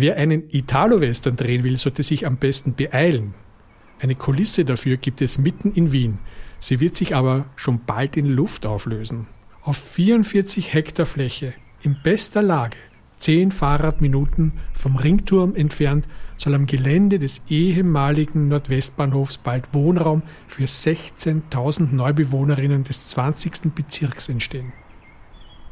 Wer einen Italo-Western drehen will, sollte sich am besten beeilen. Eine Kulisse dafür gibt es mitten in Wien. Sie wird sich aber schon bald in Luft auflösen. Auf 44 Hektar Fläche, in bester Lage, 10 Fahrradminuten vom Ringturm entfernt, soll am Gelände des ehemaligen Nordwestbahnhofs bald Wohnraum für 16.000 Neubewohnerinnen des 20. Bezirks entstehen.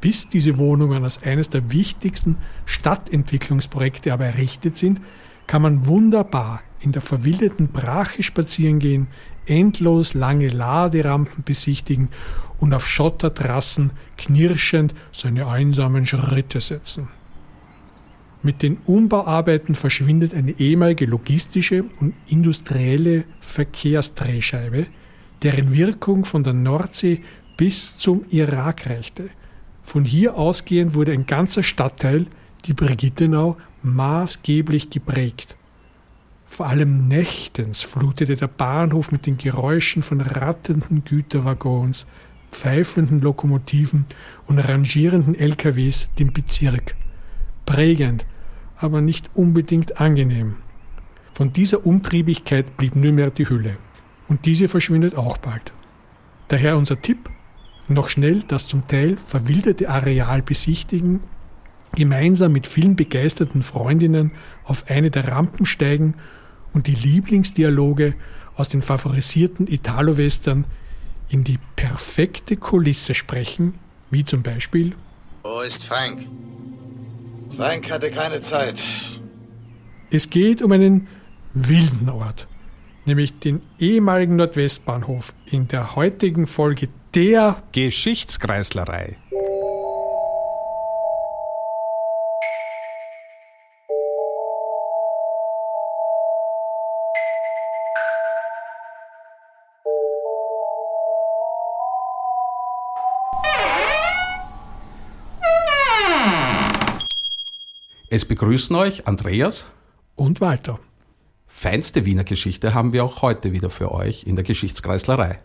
Bis diese Wohnungen als eines der wichtigsten Stadtentwicklungsprojekte aber errichtet sind, kann man wunderbar in der verwilderten Brache spazieren gehen, endlos lange Laderampen besichtigen und auf Schottertrassen knirschend seine einsamen Schritte setzen. Mit den Umbauarbeiten verschwindet eine ehemalige logistische und industrielle Verkehrsdrehscheibe, deren Wirkung von der Nordsee bis zum Irak reichte. Von hier ausgehend wurde ein ganzer Stadtteil, die Brigittenau, maßgeblich geprägt. Vor allem nächtens flutete der Bahnhof mit den Geräuschen von ratternden Güterwaggons, pfeifenden Lokomotiven und rangierenden LKWs den Bezirk prägend, aber nicht unbedingt angenehm. Von dieser Umtriebigkeit blieb nur mehr die Hülle. Und diese verschwindet auch bald. Daher unser Tipp, noch schnell das zum Teil verwilderte Areal besichtigen, gemeinsam mit vielen begeisterten Freundinnen auf eine der Rampen steigen und die Lieblingsdialoge aus den favorisierten Italo-Western in die perfekte Kulisse sprechen, wie zum Beispiel Wo ist Frank? Frank hatte keine Zeit. Es geht um einen wilden Ort, nämlich den ehemaligen Nordwestbahnhof, in der heutigen Folge der Geschichtskreislerei. Es begrüßen euch Andreas und Walter. Feinste Wiener Geschichte haben wir auch heute wieder für euch in der Geschichtskreislerei.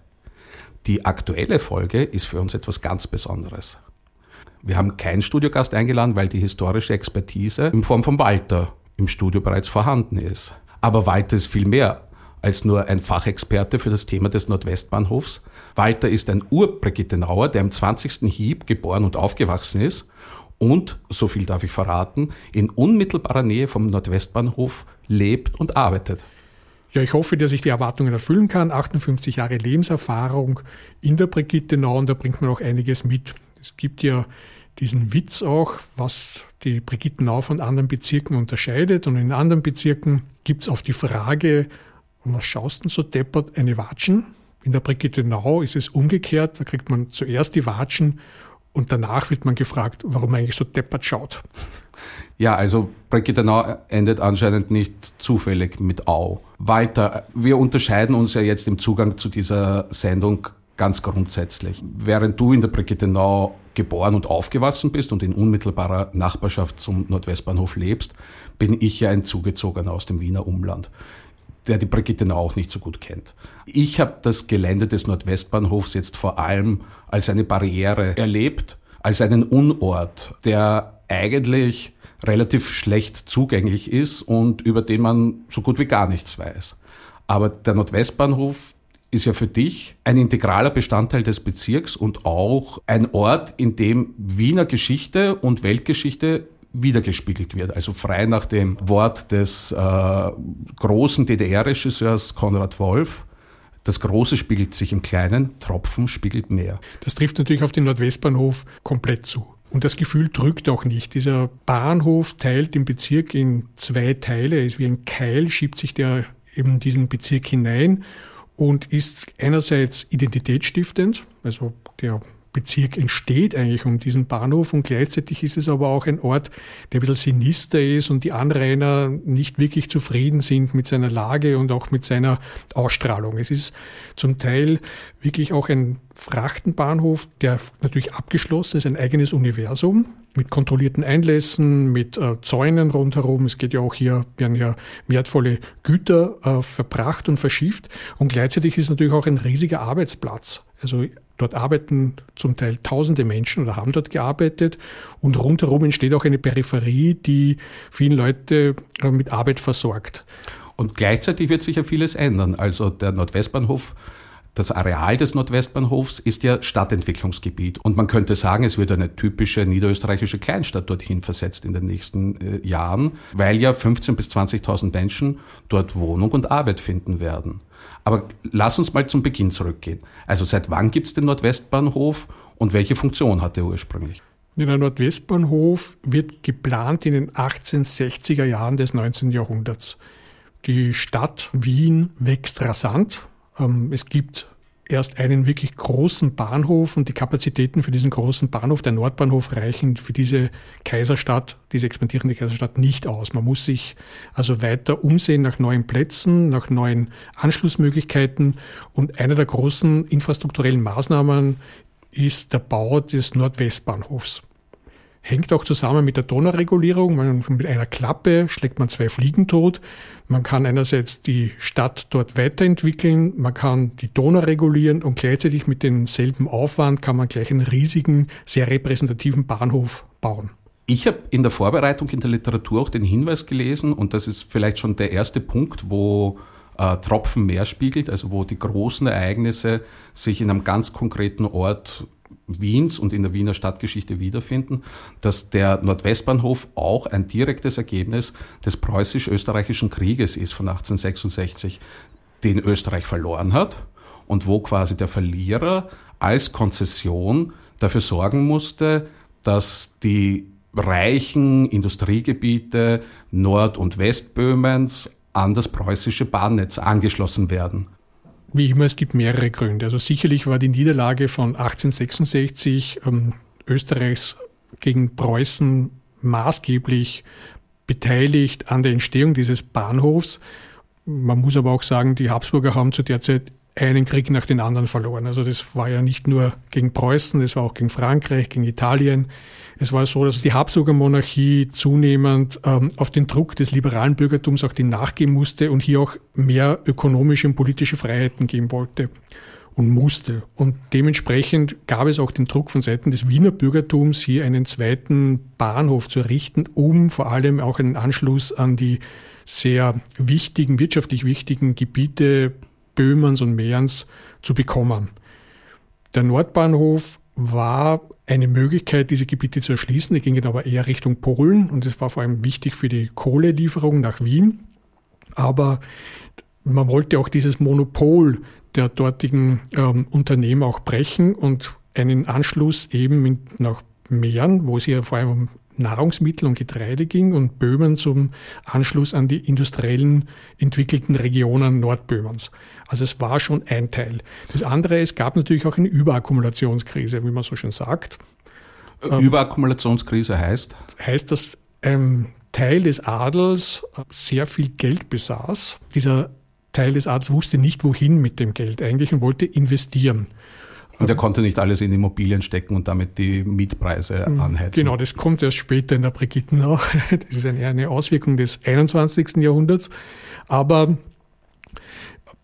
Die aktuelle Folge ist für uns etwas ganz Besonderes. Wir haben keinen Studiogast eingeladen, weil die historische Expertise in Form von Walter im Studio bereits vorhanden ist. Aber Walter ist viel mehr als nur ein Fachexperte für das Thema des Nordwestbahnhofs. Walter ist ein Ur-Brigittenauer, der im 20. Hieb geboren und aufgewachsen ist und, so viel darf ich verraten, in unmittelbarer Nähe vom Nordwestbahnhof lebt und arbeitet. Ja, ich hoffe, dass ich die Erwartungen erfüllen kann. 58 Jahre Lebenserfahrung in der Brigittenau und da bringt man auch einiges mit. Es gibt ja diesen Witz auch, was die Brigittenau von anderen Bezirken unterscheidet. Und in anderen Bezirken gibt es auf die Frage, was schaust denn so deppert, eine Watschen? In der Brigittenau ist es umgekehrt, da kriegt man zuerst die Watschen und danach wird man gefragt, warum man eigentlich so deppert schaut. Ja, also Brigitte Nau endet anscheinend nicht zufällig mit Au. Walter, wir unterscheiden uns ja jetzt im Zugang zu dieser Sendung ganz grundsätzlich. Während du in der Brigitte Nau geboren und aufgewachsen bist und in unmittelbarer Nachbarschaft zum Nordwestbahnhof lebst, bin ich ja ein Zugezogener aus dem Wiener Umland der die Brigitte Nau auch nicht so gut kennt. Ich habe das Gelände des Nordwestbahnhofs jetzt vor allem als eine Barriere erlebt, als einen Unort, der eigentlich relativ schlecht zugänglich ist und über den man so gut wie gar nichts weiß. Aber der Nordwestbahnhof ist ja für dich ein integraler Bestandteil des Bezirks und auch ein Ort, in dem Wiener Geschichte und Weltgeschichte wiedergespiegelt wird. Also frei nach dem Wort des äh, großen DDR-Regisseurs Konrad Wolf. Das Große spiegelt sich im Kleinen, Tropfen spiegelt mehr. Das trifft natürlich auf den Nordwestbahnhof komplett zu. Und das Gefühl drückt auch nicht. Dieser Bahnhof teilt den Bezirk in zwei Teile. Er ist wie ein Keil, schiebt sich der eben diesen Bezirk hinein und ist einerseits identitätsstiftend, also der Bezirk entsteht eigentlich um diesen Bahnhof und gleichzeitig ist es aber auch ein Ort, der ein bisschen sinister ist und die Anrainer nicht wirklich zufrieden sind mit seiner Lage und auch mit seiner Ausstrahlung. Es ist zum Teil wirklich auch ein Frachtenbahnhof, der natürlich abgeschlossen ist, ein eigenes Universum mit kontrollierten Einlässen, mit äh, Zäunen rundherum. Es geht ja auch hier, werden ja wertvolle Güter äh, verbracht und verschifft. Und gleichzeitig ist es natürlich auch ein riesiger Arbeitsplatz. Also Dort arbeiten zum Teil tausende Menschen oder haben dort gearbeitet und rundherum entsteht auch eine Peripherie, die viele Leute äh, mit Arbeit versorgt. Und gleichzeitig wird sich ja vieles ändern. Also der Nordwestbahnhof das Areal des Nordwestbahnhofs ist ja Stadtentwicklungsgebiet. Und man könnte sagen, es wird eine typische niederösterreichische Kleinstadt dorthin versetzt in den nächsten äh, Jahren, weil ja 15.000 bis 20.000 Menschen dort Wohnung und Arbeit finden werden. Aber lass uns mal zum Beginn zurückgehen. Also seit wann gibt es den Nordwestbahnhof und welche Funktion hat er ursprünglich? Der Nordwestbahnhof wird geplant in den 1860er Jahren des 19. Jahrhunderts. Die Stadt Wien wächst rasant. Ähm, es gibt erst einen wirklich großen Bahnhof und die Kapazitäten für diesen großen Bahnhof, der Nordbahnhof, reichen für diese Kaiserstadt, diese expandierende Kaiserstadt nicht aus. Man muss sich also weiter umsehen nach neuen Plätzen, nach neuen Anschlussmöglichkeiten und eine der großen infrastrukturellen Maßnahmen ist der Bau des Nordwestbahnhofs. Hängt auch zusammen mit der Donauregulierung. Man, mit einer Klappe schlägt man zwei Fliegen tot. Man kann einerseits die Stadt dort weiterentwickeln, man kann die Donau regulieren und gleichzeitig mit demselben Aufwand kann man gleich einen riesigen, sehr repräsentativen Bahnhof bauen. Ich habe in der Vorbereitung in der Literatur auch den Hinweis gelesen, und das ist vielleicht schon der erste Punkt, wo äh, Tropfen mehr spiegelt, also wo die großen Ereignisse sich in einem ganz konkreten Ort Wiens und in der Wiener Stadtgeschichte wiederfinden, dass der Nordwestbahnhof auch ein direktes Ergebnis des preußisch-österreichischen Krieges ist von 1866, den Österreich verloren hat und wo quasi der Verlierer als Konzession dafür sorgen musste, dass die reichen Industriegebiete Nord- und Westböhmens an das preußische Bahnnetz angeschlossen werden. Wie immer, es gibt mehrere Gründe. Also sicherlich war die Niederlage von 1866 ähm, Österreichs gegen Preußen maßgeblich beteiligt an der Entstehung dieses Bahnhofs. Man muss aber auch sagen, die Habsburger haben zu der Zeit einen Krieg nach den anderen verloren. Also das war ja nicht nur gegen Preußen, es war auch gegen Frankreich, gegen Italien. Es war so, dass die Habsburger Monarchie zunehmend ähm, auf den Druck des liberalen Bürgertums auch den nachgeben musste und hier auch mehr ökonomische und politische Freiheiten geben wollte und musste. Und dementsprechend gab es auch den Druck von Seiten des Wiener Bürgertums, hier einen zweiten Bahnhof zu errichten, um vor allem auch einen Anschluss an die sehr wichtigen, wirtschaftlich wichtigen Gebiete Böhmerns und Mährens zu bekommen. Der Nordbahnhof war eine Möglichkeit, diese Gebiete zu erschließen. Die gingen aber eher Richtung Polen und es war vor allem wichtig für die Kohlelieferung nach Wien. Aber man wollte auch dieses Monopol der dortigen ähm, Unternehmen auch brechen und einen Anschluss eben nach Mähren, wo es ja vor allem Nahrungsmittel und Getreide ging und Böhmen zum Anschluss an die industriellen entwickelten Regionen Nordböhmens. Also es war schon ein Teil. Das andere, es gab natürlich auch eine Überakkumulationskrise, wie man so schön sagt. Ähm, Überakkumulationskrise heißt? Heißt, dass ein Teil des Adels sehr viel Geld besaß. Dieser Teil des Adels wusste nicht, wohin mit dem Geld eigentlich und wollte investieren. Und er konnte nicht alles in Immobilien stecken und damit die Mietpreise hm, anheizen. Genau, das kommt erst später in der Brigitten auch. Das ist eine, eine Auswirkung des 21. Jahrhunderts. Aber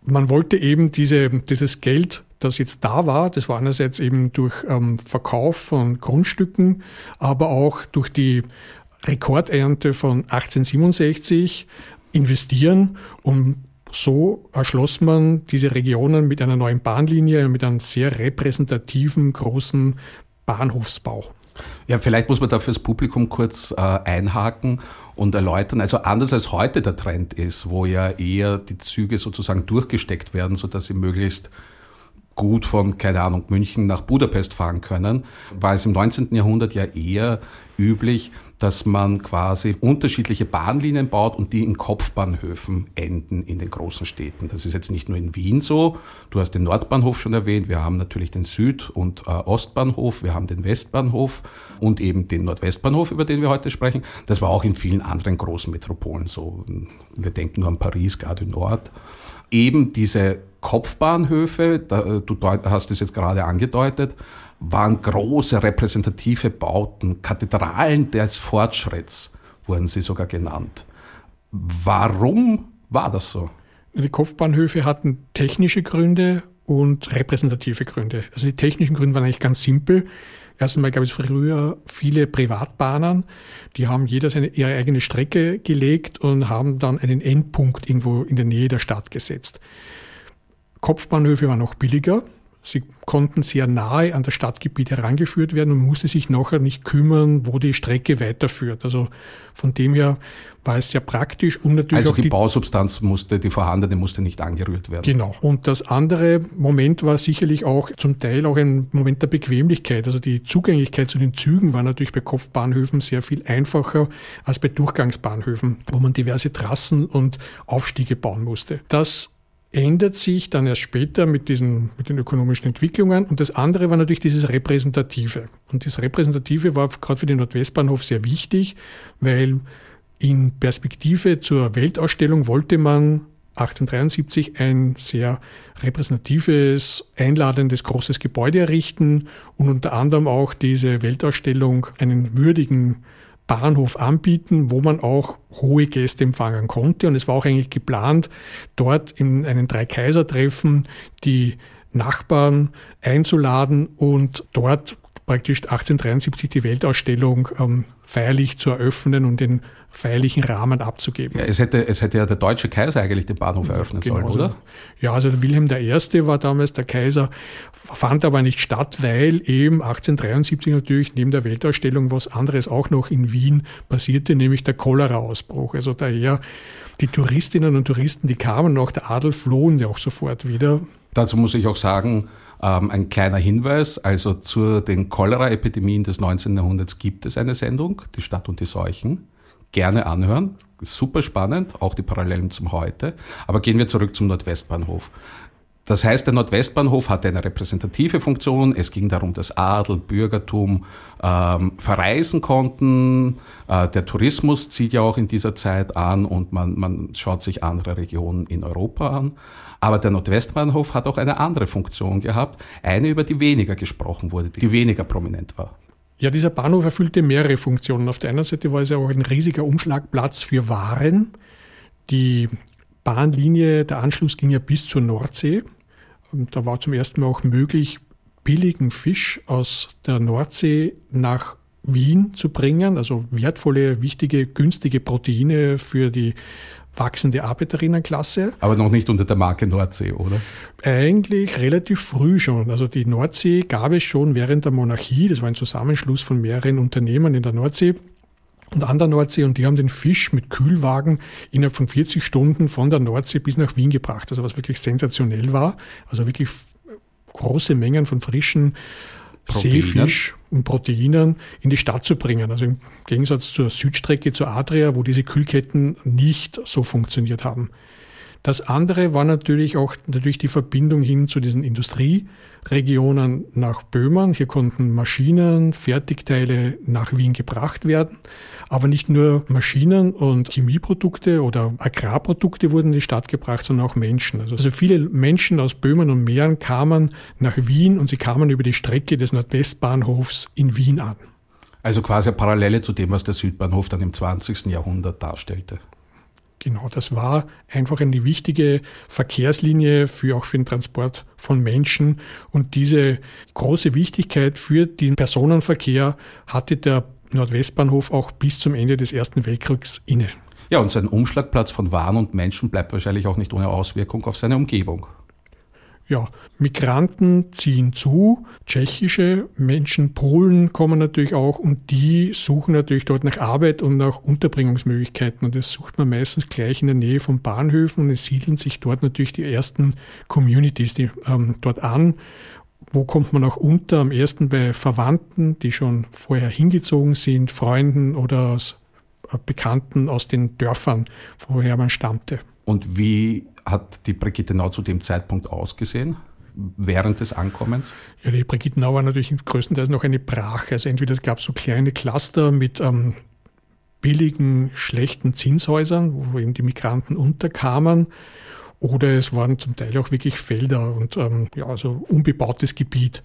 man wollte eben diese, dieses Geld, das jetzt da war, das war einerseits eben durch ähm, Verkauf von Grundstücken, aber auch durch die Rekordernte von 1867 investieren, um so erschloss man diese Regionen mit einer neuen Bahnlinie, mit einem sehr repräsentativen großen Bahnhofsbau. Ja, vielleicht muss man da fürs Publikum kurz äh, einhaken und erläutern. Also anders als heute der Trend ist, wo ja eher die Züge sozusagen durchgesteckt werden, sodass sie möglichst gut von, keine Ahnung, München nach Budapest fahren können, war es im 19. Jahrhundert ja eher üblich, dass man quasi unterschiedliche Bahnlinien baut und die in Kopfbahnhöfen enden in den großen Städten. Das ist jetzt nicht nur in Wien so. Du hast den Nordbahnhof schon erwähnt. Wir haben natürlich den Süd- und äh, Ostbahnhof. Wir haben den Westbahnhof und eben den Nordwestbahnhof, über den wir heute sprechen. Das war auch in vielen anderen großen Metropolen so. Wir denken nur an Paris, Gare du Nord. Eben diese Kopfbahnhöfe, da, du hast es jetzt gerade angedeutet, waren große repräsentative Bauten, Kathedralen des Fortschritts wurden sie sogar genannt. Warum war das so? Die Kopfbahnhöfe hatten technische Gründe und repräsentative Gründe. Also die technischen Gründe waren eigentlich ganz simpel. Erstens mal gab es früher viele Privatbahnen, die haben jeder seine, ihre eigene Strecke gelegt und haben dann einen Endpunkt irgendwo in der Nähe der Stadt gesetzt. Kopfbahnhöfe waren auch billiger, Sie konnten sehr nahe an das Stadtgebiet herangeführt werden und musste sich nachher nicht kümmern, wo die Strecke weiterführt. Also von dem her war es sehr praktisch und natürlich also auch die, die Bausubstanz musste, die vorhandene musste nicht angerührt werden. Genau. Und das andere Moment war sicherlich auch zum Teil auch ein Moment der Bequemlichkeit. Also die Zugänglichkeit zu den Zügen war natürlich bei Kopfbahnhöfen sehr viel einfacher als bei Durchgangsbahnhöfen, wo man diverse Trassen und Aufstiege bauen musste. Das ändert sich dann erst später mit diesen, mit den ökonomischen Entwicklungen. Und das andere war natürlich dieses Repräsentative. Und das Repräsentative war gerade für den Nordwestbahnhof sehr wichtig, weil in Perspektive zur Weltausstellung wollte man 1873 ein sehr repräsentatives, einladendes, großes Gebäude errichten und unter anderem auch diese Weltausstellung einen würdigen Bahnhof anbieten, wo man auch hohe Gäste empfangen konnte. Und es war auch eigentlich geplant, dort in einen Drei-Kaiser-Treffen die Nachbarn einzuladen und dort praktisch 1873 die Weltausstellung ähm, feierlich zu eröffnen und den feierlichen Rahmen abzugeben. Ja, es, hätte, es hätte ja der deutsche Kaiser eigentlich den Bahnhof eröffnen genau, sollen, oder? Ja, also Wilhelm I. war damals der Kaiser, fand aber nicht statt, weil eben 1873 natürlich neben der Weltausstellung was anderes auch noch in Wien passierte, nämlich der Cholera-Ausbruch. Also daher die Touristinnen und Touristen, die kamen, auch der Adel flohen ja auch sofort wieder. Dazu muss ich auch sagen, ähm, ein kleiner Hinweis, also zu den Cholera-Epidemien des 19. Jahrhunderts gibt es eine Sendung, die Stadt und die Seuchen. Gerne anhören, super spannend, auch die Parallelen zum Heute. Aber gehen wir zurück zum Nordwestbahnhof. Das heißt, der Nordwestbahnhof hatte eine repräsentative Funktion. Es ging darum, dass Adel, Bürgertum ähm, verreisen konnten. Äh, der Tourismus zieht ja auch in dieser Zeit an und man, man schaut sich andere Regionen in Europa an. Aber der Nordwestbahnhof hat auch eine andere Funktion gehabt, eine, über die weniger gesprochen wurde, die weniger prominent war. Ja, dieser Bahnhof erfüllte mehrere Funktionen. Auf der einen Seite war es ja auch ein riesiger Umschlagplatz für Waren. Die Bahnlinie, der Anschluss ging ja bis zur Nordsee. Und da war zum ersten Mal auch möglich, billigen Fisch aus der Nordsee nach Wien zu bringen, also wertvolle, wichtige, günstige Proteine für die wachsende Arbeiterinnenklasse. Aber noch nicht unter der Marke Nordsee, oder? Eigentlich relativ früh schon. Also die Nordsee gab es schon während der Monarchie. Das war ein Zusammenschluss von mehreren Unternehmen in der Nordsee und an der Nordsee und die haben den Fisch mit Kühlwagen innerhalb von 40 Stunden von der Nordsee bis nach Wien gebracht. Also was wirklich sensationell war. Also wirklich große Mengen von frischen Proteinen. Seefisch und Proteinen in die Stadt zu bringen. Also im Gegensatz zur Südstrecke, zur Adria, wo diese Kühlketten nicht so funktioniert haben. Das andere war natürlich auch natürlich die Verbindung hin zu diesen Industrieregionen nach Böhmen. Hier konnten Maschinen, Fertigteile nach Wien gebracht werden. Aber nicht nur Maschinen und Chemieprodukte oder Agrarprodukte wurden in die Stadt gebracht, sondern auch Menschen. Also, also viele Menschen aus Böhmen und Mähren kamen nach Wien und sie kamen über die Strecke des Nordwestbahnhofs in Wien an. Also quasi eine Parallele zu dem, was der Südbahnhof dann im 20. Jahrhundert darstellte. Genau, das war einfach eine wichtige Verkehrslinie für auch für den Transport von Menschen. Und diese große Wichtigkeit für den Personenverkehr hatte der Nordwestbahnhof auch bis zum Ende des Ersten Weltkriegs inne. Ja, und sein Umschlagplatz von Waren und Menschen bleibt wahrscheinlich auch nicht ohne Auswirkung auf seine Umgebung. Ja, Migranten ziehen zu, tschechische Menschen, Polen kommen natürlich auch und die suchen natürlich dort nach Arbeit und nach Unterbringungsmöglichkeiten. Und das sucht man meistens gleich in der Nähe von Bahnhöfen und es siedeln sich dort natürlich die ersten Communities die, ähm, dort an. Wo kommt man auch unter? Am ersten bei Verwandten, die schon vorher hingezogen sind, Freunden oder aus äh, Bekannten aus den Dörfern, woher man stammte. Und wie hat die Brigittenau zu dem Zeitpunkt ausgesehen? während des Ankommens? Ja, die Brigittenau war natürlich größtenteils noch eine Brache. Also entweder es gab so kleine Cluster mit ähm, billigen, schlechten Zinshäusern, wo eben die Migranten unterkamen, oder es waren zum Teil auch wirklich Felder und ähm, ja, also unbebautes Gebiet.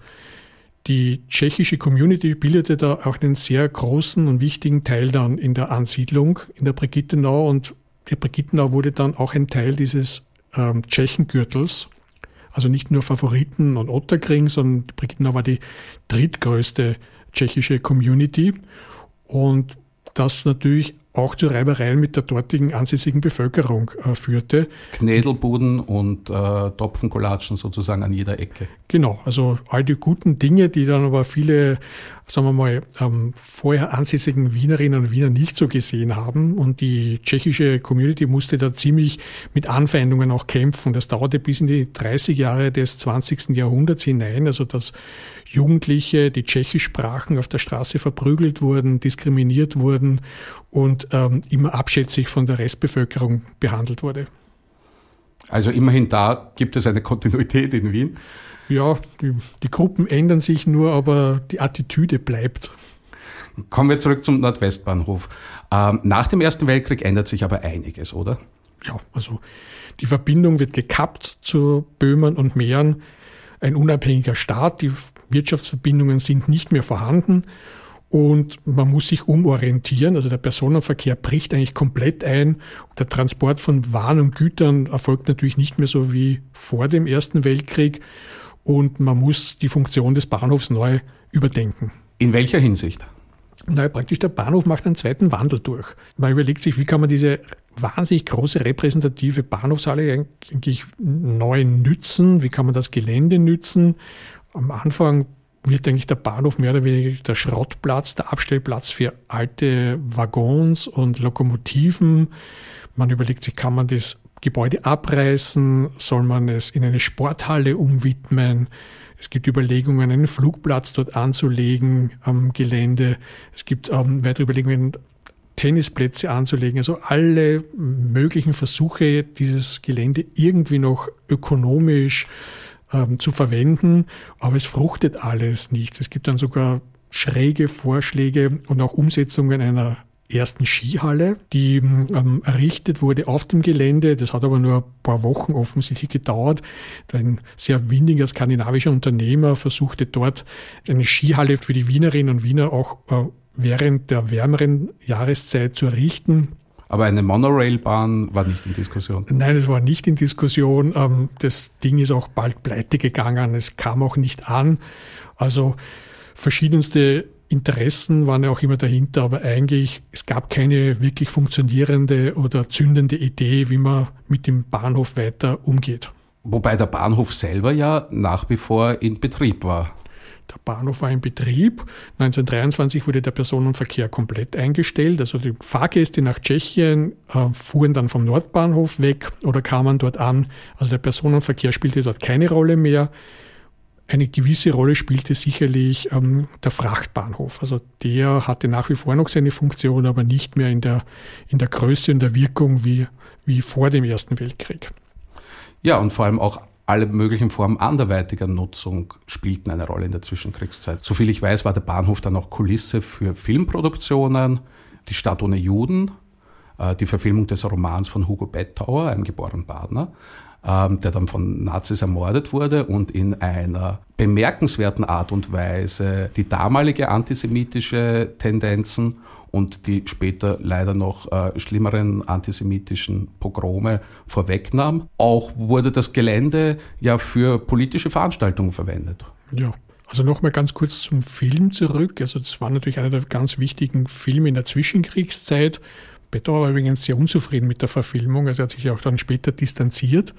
Die tschechische Community bildete da auch einen sehr großen und wichtigen Teil dann in der Ansiedlung in der Brigittenau und die Brigittenau wurde dann auch ein Teil dieses ähm, Tschechengürtels, also nicht nur Favoriten und Otterkring, sondern Brigittenau war die drittgrößte tschechische Community. Und das natürlich auch zu Reibereien mit der dortigen ansässigen Bevölkerung äh, führte. Knädelbuden und äh, Topfenkolatschen sozusagen an jeder Ecke. Genau, also all die guten Dinge, die dann aber viele, sagen wir mal, ähm, vorher ansässigen Wienerinnen und Wiener nicht so gesehen haben. Und die tschechische Community musste da ziemlich mit Anfeindungen auch kämpfen. Das dauerte bis in die 30 Jahre des 20. Jahrhunderts hinein, also dass Jugendliche, die Tschechisch sprachen, auf der Straße verprügelt wurden, diskriminiert wurden und ähm, immer abschätzig von der Restbevölkerung behandelt wurde. Also immerhin da gibt es eine Kontinuität in Wien. Ja, die, die Gruppen ändern sich nur, aber die Attitüde bleibt. Kommen wir zurück zum Nordwestbahnhof. Ähm, nach dem Ersten Weltkrieg ändert sich aber einiges, oder? Ja, also die Verbindung wird gekappt zu Böhmen und Mähren. Ein unabhängiger Staat, die Wirtschaftsverbindungen sind nicht mehr vorhanden und man muss sich umorientieren. Also der Personenverkehr bricht eigentlich komplett ein. Der Transport von Waren und Gütern erfolgt natürlich nicht mehr so wie vor dem Ersten Weltkrieg und man muss die Funktion des Bahnhofs neu überdenken. In welcher Hinsicht? Na, praktisch der Bahnhof macht einen zweiten Wandel durch. Man überlegt sich, wie kann man diese wahnsinnig große repräsentative Bahnhofshalle eigentlich neu nützen? Wie kann man das Gelände nützen? Am Anfang wird eigentlich der Bahnhof mehr oder weniger der Schrottplatz, der Abstellplatz für alte Waggons und Lokomotiven. Man überlegt sich, kann man das Gebäude abreißen? Soll man es in eine Sporthalle umwidmen? Es gibt Überlegungen, einen Flugplatz dort anzulegen am Gelände. Es gibt ähm, weitere Überlegungen, Tennisplätze anzulegen. Also alle möglichen Versuche, dieses Gelände irgendwie noch ökonomisch ähm, zu verwenden, aber es fruchtet alles nichts. Es gibt dann sogar schräge Vorschläge und auch Umsetzungen einer ersten Skihalle, die ähm, errichtet wurde auf dem Gelände. Das hat aber nur ein paar Wochen offensichtlich gedauert. Ein sehr windiger skandinavischer Unternehmer versuchte dort eine Skihalle für die Wienerinnen und Wiener auch äh, während der wärmeren Jahreszeit zu errichten. Aber eine Monorailbahn war nicht in Diskussion. Nein, es war nicht in Diskussion. Ähm, das Ding ist auch bald pleite gegangen. Es kam auch nicht an. Also verschiedenste Interessen waren ja auch immer dahinter, aber eigentlich, es gab keine wirklich funktionierende oder zündende Idee, wie man mit dem Bahnhof weiter umgeht. Wobei der Bahnhof selber ja nach wie vor in Betrieb war. Der Bahnhof war in Betrieb. 1923 wurde der Personenverkehr komplett eingestellt. Also die Fahrgäste nach Tschechien äh, fuhren dann vom Nordbahnhof weg oder kamen dort an. Also der Personenverkehr spielte dort keine Rolle mehr. Eine gewisse Rolle spielte sicherlich ähm, der Frachtbahnhof. Also der hatte nach wie vor noch seine Funktion, aber nicht mehr in der, in der Größe und der Wirkung wie, wie vor dem Ersten Weltkrieg. Ja, und vor allem auch alle möglichen Formen anderweitiger Nutzung spielten eine Rolle in der Zwischenkriegszeit. Soviel ich weiß, war der Bahnhof dann auch Kulisse für Filmproduktionen, die Stadt ohne Juden, äh, die Verfilmung des Romans von Hugo Bettauer, einem geborenen Badner, ähm, der dann von Nazis ermordet wurde und in einer bemerkenswerten Art und Weise die damalige antisemitische Tendenzen und die später leider noch äh, schlimmeren antisemitischen Pogrome vorwegnahm. Auch wurde das Gelände ja für politische Veranstaltungen verwendet. Ja. Also nochmal ganz kurz zum Film zurück. Also das war natürlich einer der ganz wichtigen Filme in der Zwischenkriegszeit. Bettauer war übrigens sehr unzufrieden mit der Verfilmung. Also er hat sich auch dann später distanziert.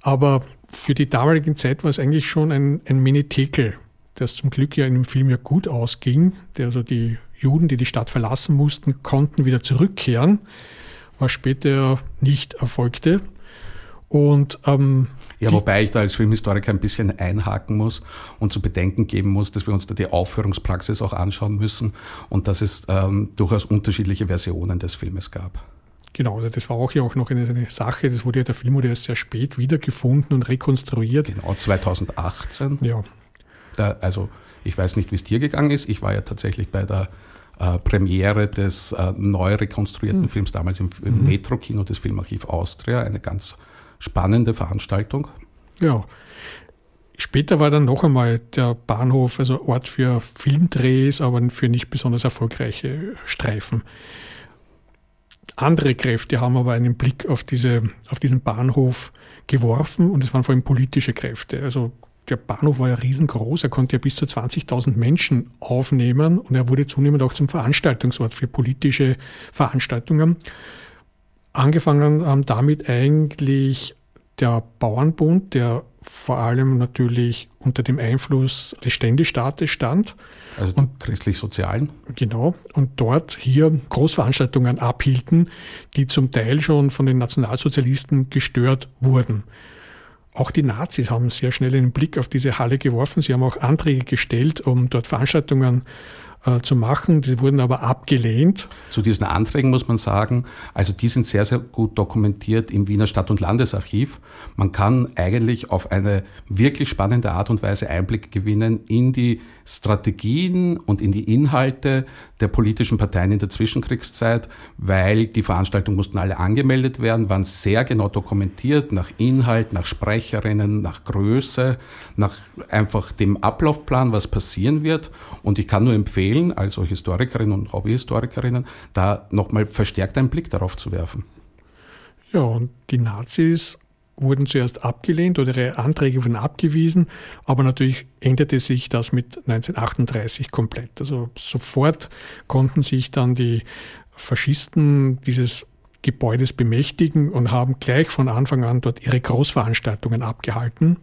Aber für die damalige Zeit war es eigentlich schon ein, ein Mini-Tekel, das zum Glück ja in dem Film ja gut ausging, der also die Juden, die die Stadt verlassen mussten, konnten wieder zurückkehren, was später nicht erfolgte. Und ähm, ja, wobei ich da als Filmhistoriker ein bisschen einhaken muss und zu bedenken geben muss, dass wir uns da die Aufführungspraxis auch anschauen müssen und dass es ähm, durchaus unterschiedliche Versionen des Filmes gab. Genau, also das war auch ja auch noch eine, eine Sache. Das wurde ja der Film wurde erst sehr spät wiedergefunden und rekonstruiert. Genau, 2018. Ja. Da, also ich weiß nicht, wie es dir gegangen ist. Ich war ja tatsächlich bei der äh, Premiere des äh, neu rekonstruierten mhm. Films damals im, im mhm. Metro-Kino des Filmarchiv Austria. Eine ganz spannende Veranstaltung. Ja. Später war dann noch einmal der Bahnhof, also Ort für Filmdrehs, aber für nicht besonders erfolgreiche Streifen. Andere Kräfte haben aber einen Blick auf, diese, auf diesen Bahnhof geworfen und es waren vor allem politische Kräfte. Also der Bahnhof war ja riesengroß, er konnte ja bis zu 20.000 Menschen aufnehmen und er wurde zunehmend auch zum Veranstaltungsort für politische Veranstaltungen. Angefangen haben damit eigentlich der Bauernbund, der vor allem natürlich unter dem Einfluss des Ständestaates stand. Also und christlich-sozialen. Genau. Und dort hier Großveranstaltungen abhielten, die zum Teil schon von den Nationalsozialisten gestört wurden. Auch die Nazis haben sehr schnell einen Blick auf diese Halle geworfen. Sie haben auch Anträge gestellt, um dort Veranstaltungen äh, zu machen. Die wurden aber abgelehnt. Zu diesen Anträgen muss man sagen, also die sind sehr, sehr gut dokumentiert im Wiener Stadt- und Landesarchiv. Man kann eigentlich auf eine wirklich spannende Art und Weise Einblick gewinnen in die Strategien und in die Inhalte der politischen Parteien in der Zwischenkriegszeit, weil die Veranstaltungen mussten alle angemeldet werden, waren sehr genau dokumentiert nach Inhalt, nach Sprecherinnen, nach Größe, nach einfach dem Ablaufplan, was passieren wird. Und ich kann nur empfehlen, also Historikerinnen und Hobbyhistorikerinnen, da nochmal verstärkt einen Blick darauf zu werfen. Ja, und die Nazis wurden zuerst abgelehnt oder ihre Anträge wurden abgewiesen, aber natürlich änderte sich das mit 1938 komplett. Also sofort konnten sich dann die Faschisten dieses Gebäudes bemächtigen und haben gleich von Anfang an dort ihre Großveranstaltungen abgehalten.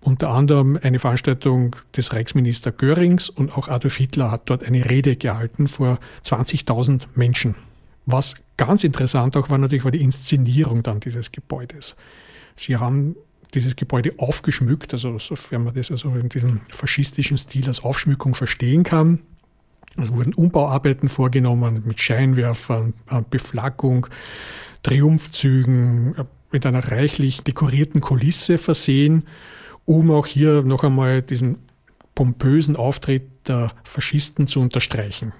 Unter anderem eine Veranstaltung des Reichsminister Görings und auch Adolf Hitler hat dort eine Rede gehalten vor 20.000 Menschen. Was ganz interessant auch war natürlich war die Inszenierung dann dieses Gebäudes. Sie haben dieses Gebäude aufgeschmückt, also sofern man das also in diesem faschistischen Stil als Aufschmückung verstehen kann. Es wurden Umbauarbeiten vorgenommen mit Scheinwerfern, äh, Beflaggung, Triumphzügen, äh, mit einer reichlich dekorierten Kulisse versehen, um auch hier noch einmal diesen pompösen Auftritt der Faschisten zu unterstreichen.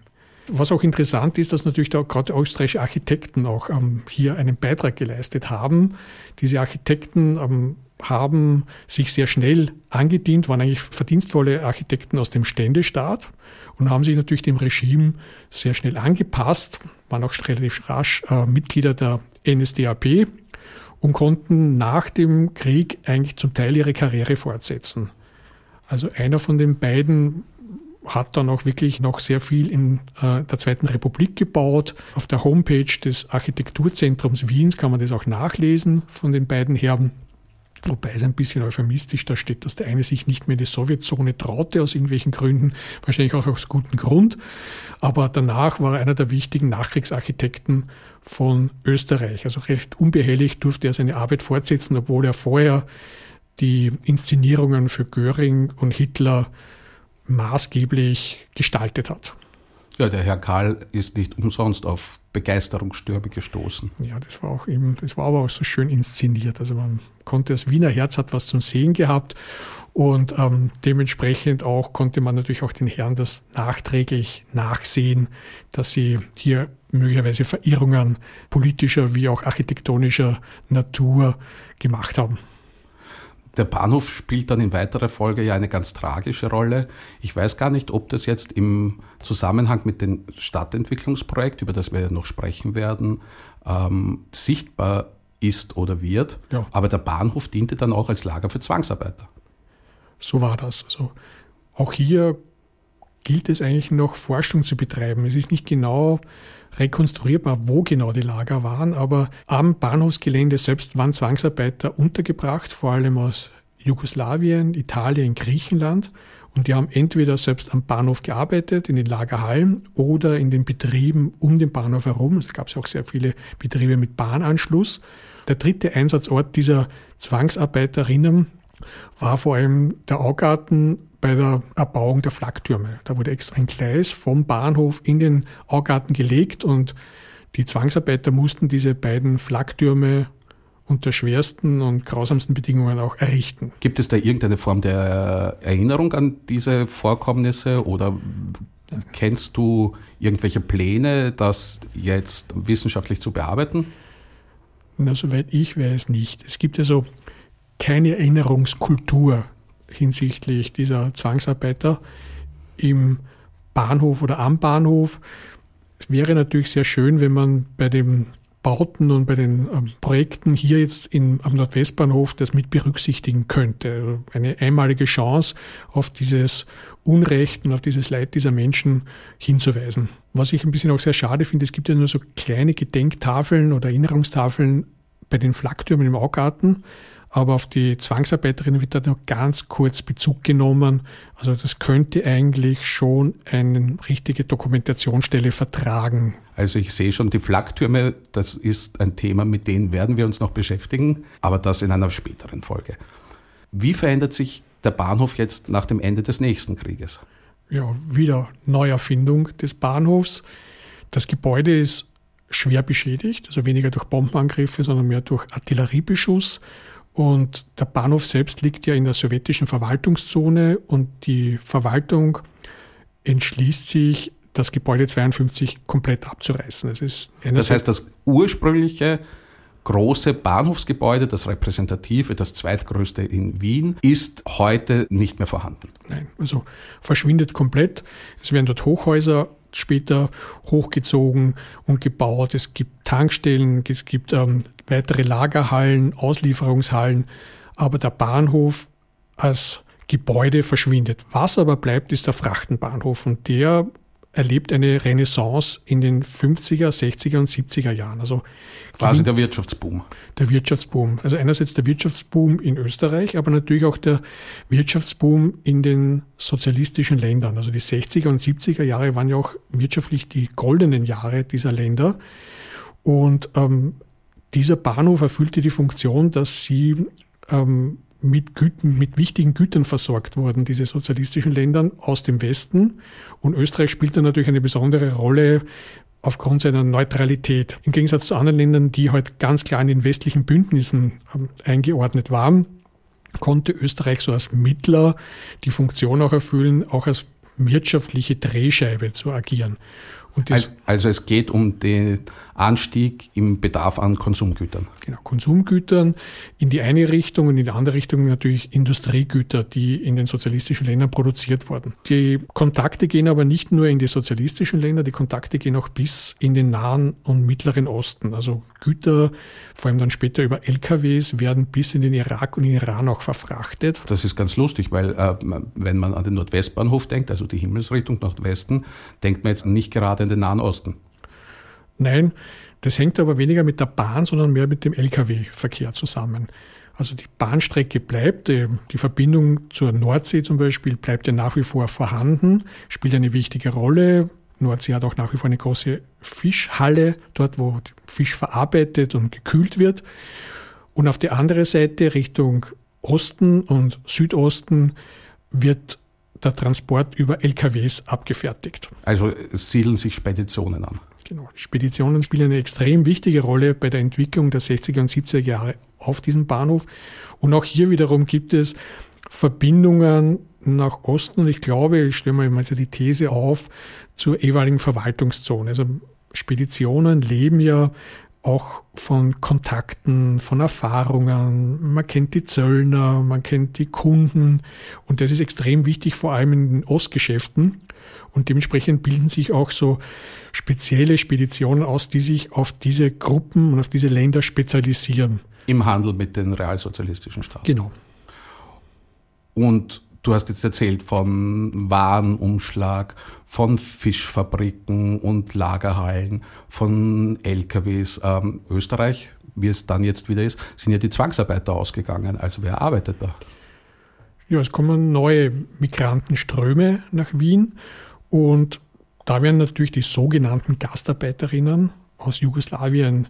Was auch interessant ist, dass natürlich da gerade österreichische Architekten auch ähm, hier einen Beitrag geleistet haben. Diese Architekten ähm, haben sich sehr schnell angedient, waren eigentlich verdienstvolle Architekten aus dem Ständestaat und haben sich natürlich dem Regime sehr schnell angepasst, waren auch relativ rasch äh, Mitglieder der NSDAP und konnten nach dem Krieg eigentlich zum Teil ihre Karriere fortsetzen. Also einer von den beiden hat dann auch wirklich noch sehr viel in äh, der Zweiten Republik gebaut. Auf der Homepage des Architekturzentrums Wiens kann man das auch nachlesen von den beiden Herren. Wobei es ein bisschen euphemistisch da steht, dass der eine sich nicht mehr in die Sowjetzone traute, aus irgendwelchen Gründen, wahrscheinlich auch aus gutem Grund. Aber danach war er einer der wichtigen Nachkriegsarchitekten von Österreich. Also recht unbehelligt durfte er seine Arbeit fortsetzen, obwohl er vorher die Inszenierungen für Göring und Hitler maßgeblich gestaltet hat. Ja, der Herr Karl ist nicht umsonst auf Begeisterungsstürme gestoßen. Ja, das war auch eben, das war aber auch so schön inszeniert. Also man konnte, das Wiener Herz hat was zum Sehen gehabt und ähm, dementsprechend auch konnte man natürlich auch den Herren das nachträglich nachsehen, dass sie hier möglicherweise Verirrungen politischer wie auch architektonischer Natur gemacht haben. Der Bahnhof spielt dann in weiterer Folge ja eine ganz tragische Rolle. Ich weiß gar nicht, ob das jetzt im Zusammenhang mit dem Stadtentwicklungsprojekt, über das wir noch sprechen werden, ähm, sichtbar ist oder wird. Ja. Aber der Bahnhof diente dann auch als Lager für Zwangsarbeiter. So war das. Also auch hier gilt es eigentlich noch Forschung zu betreiben. Es ist nicht genau rekonstruierbar, wo genau die Lager waren, aber am Bahnhofsgelände selbst waren Zwangsarbeiter untergebracht, vor allem aus Jugoslawien, Italien, Griechenland. Und die haben entweder selbst am Bahnhof gearbeitet, in den Lagerhallen oder in den Betrieben um den Bahnhof herum. Es gab auch sehr viele Betriebe mit Bahnanschluss. Der dritte Einsatzort dieser Zwangsarbeiterinnen war vor allem der Augarten bei der Erbauung der Flaktürme. Da wurde extra ein Gleis vom Bahnhof in den Augarten gelegt und die Zwangsarbeiter mussten diese beiden Flaktürme unter schwersten und grausamsten Bedingungen auch errichten. Gibt es da irgendeine Form der Erinnerung an diese Vorkommnisse oder kennst du irgendwelche Pläne, das jetzt wissenschaftlich zu bearbeiten? Na, soweit ich weiß nicht. Es gibt ja so keine Erinnerungskultur hinsichtlich dieser Zwangsarbeiter im Bahnhof oder am Bahnhof. es wäre natürlich sehr schön, wenn man bei den Bauten und bei den ähm, Projekten hier jetzt in, am Nordwestbahnhof das mit berücksichtigen könnte. Also eine einmalige Chance auf dieses Unrecht und auf dieses Leid dieser Menschen hinzuweisen. Was ich ein bisschen auch sehr schade finde, es gibt ja nur so kleine Gedenktafeln oder Erinnerungstafeln bei den Flaktürmen im Augarten aber auf die Zwangsarbeiterinnen wird da nur ganz kurz Bezug genommen. Also das könnte eigentlich schon eine richtige Dokumentationsstelle vertragen. Also ich sehe schon die Flaktürme, das ist ein Thema, mit dem werden wir uns noch beschäftigen, aber das in einer späteren Folge. Wie verändert sich der Bahnhof jetzt nach dem Ende des nächsten Krieges? Ja, wieder Neuerfindung des Bahnhofs. Das Gebäude ist schwer beschädigt, also weniger durch Bombenangriffe, sondern mehr durch Artilleriebeschuss. Und der Bahnhof selbst liegt ja in der sowjetischen Verwaltungszone und die Verwaltung entschließt sich, das Gebäude 52 komplett abzureißen. Das, ist das heißt, das ursprüngliche große Bahnhofsgebäude, das repräsentative, das zweitgrößte in Wien, ist heute nicht mehr vorhanden. Nein, also verschwindet komplett. Es werden dort Hochhäuser später hochgezogen und gebaut. Es gibt Tankstellen, es gibt ähm, weitere Lagerhallen, Auslieferungshallen, aber der Bahnhof als Gebäude verschwindet. Was aber bleibt, ist der Frachtenbahnhof und der erlebt eine Renaissance in den 50er, 60er und 70er Jahren. Also quasi der Wirtschaftsboom. Der Wirtschaftsboom. Also einerseits der Wirtschaftsboom in Österreich, aber natürlich auch der Wirtschaftsboom in den sozialistischen Ländern. Also die 60er und 70er Jahre waren ja auch wirtschaftlich die goldenen Jahre dieser Länder. Und ähm, dieser Bahnhof erfüllte die Funktion, dass sie ähm, mit Güten, mit wichtigen Gütern versorgt wurden, diese sozialistischen Länder aus dem Westen. Und Österreich spielt da natürlich eine besondere Rolle aufgrund seiner Neutralität. Im Gegensatz zu anderen Ländern, die halt ganz klar in den westlichen Bündnissen ähm, eingeordnet waren, konnte Österreich so als Mittler die Funktion auch erfüllen, auch als wirtschaftliche Drehscheibe zu agieren. Also, also, es geht um den Anstieg im Bedarf an Konsumgütern. Genau, Konsumgütern in die eine Richtung und in die andere Richtung natürlich Industriegüter, die in den sozialistischen Ländern produziert wurden. Die Kontakte gehen aber nicht nur in die sozialistischen Länder, die Kontakte gehen auch bis in den Nahen und Mittleren Osten. Also Güter, vor allem dann später über LKWs, werden bis in den Irak und den Iran auch verfrachtet. Das ist ganz lustig, weil äh, wenn man an den Nordwestbahnhof denkt, also die Himmelsrichtung Nordwesten, denkt man jetzt nicht gerade in den Nahen Osten. Nein, das hängt aber weniger mit der Bahn, sondern mehr mit dem Lkw-Verkehr zusammen. Also die Bahnstrecke bleibt, äh, die Verbindung zur Nordsee zum Beispiel bleibt ja nach wie vor vorhanden, spielt eine wichtige Rolle. Nordsee hat auch nach wie vor eine große Fischhalle, dort wo Fisch verarbeitet und gekühlt wird. Und auf der anderen Seite Richtung Osten und Südosten wird der Transport über LKWs abgefertigt. Also siedeln sich Speditionen an. Genau. Speditionen spielen eine extrem wichtige Rolle bei der Entwicklung der 60er und 70er Jahre auf diesem Bahnhof. Und auch hier wiederum gibt es Verbindungen nach Osten. Und ich glaube, ich stelle mal also die These auf, zur ehemaligen Verwaltungszone. Also Speditionen leben ja auch von Kontakten, von Erfahrungen. Man kennt die Zöllner, man kennt die Kunden. Und das ist extrem wichtig, vor allem in den Ostgeschäften. Und dementsprechend bilden sich auch so spezielle Speditionen aus, die sich auf diese Gruppen und auf diese Länder spezialisieren. Im Handel mit den realsozialistischen Staaten. Genau. Und du hast jetzt erzählt von Warenumschlag, von Fischfabriken und Lagerhallen, von LKWs. Ähm, Österreich, wie es dann jetzt wieder ist, sind ja die Zwangsarbeiter ausgegangen. Also wer arbeitet da? Ja, es kommen neue Migrantenströme nach Wien und da werden natürlich die sogenannten Gastarbeiterinnen aus Jugoslawien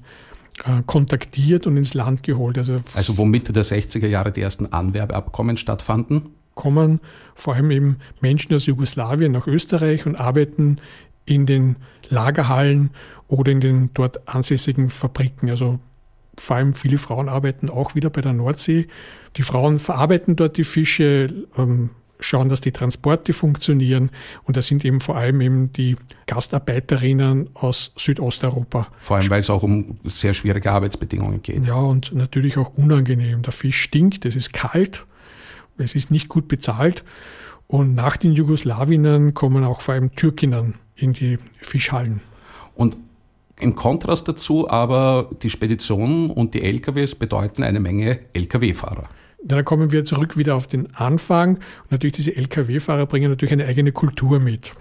äh, kontaktiert und ins Land geholt. Also, also wo Mitte der 60er Jahre die ersten Anwerbeabkommen stattfanden? Kommen vor allem eben Menschen aus Jugoslawien nach Österreich und arbeiten in den Lagerhallen oder in den dort ansässigen Fabriken. Also vor allem viele Frauen arbeiten auch wieder bei der Nordsee. Die Frauen verarbeiten dort die Fische, ähm, schauen, dass die Transporte funktionieren. Und das sind eben vor allem eben die Gastarbeiterinnen aus Südosteuropa. Vor allem, weil es auch um sehr schwierige Arbeitsbedingungen geht. Ja, und natürlich auch unangenehm. Der Fisch stinkt, es ist kalt, es ist nicht gut bezahlt. Und nach den Jugoslawinnen kommen auch vor allem Türkinnen in die Fischhallen. Und im Kontrast dazu aber die Speditionen und die LKWs bedeuten eine Menge LKW-Fahrer. Dann kommen wir zurück wieder auf den Anfang. Und natürlich diese Lkw-Fahrer bringen natürlich eine eigene Kultur mit.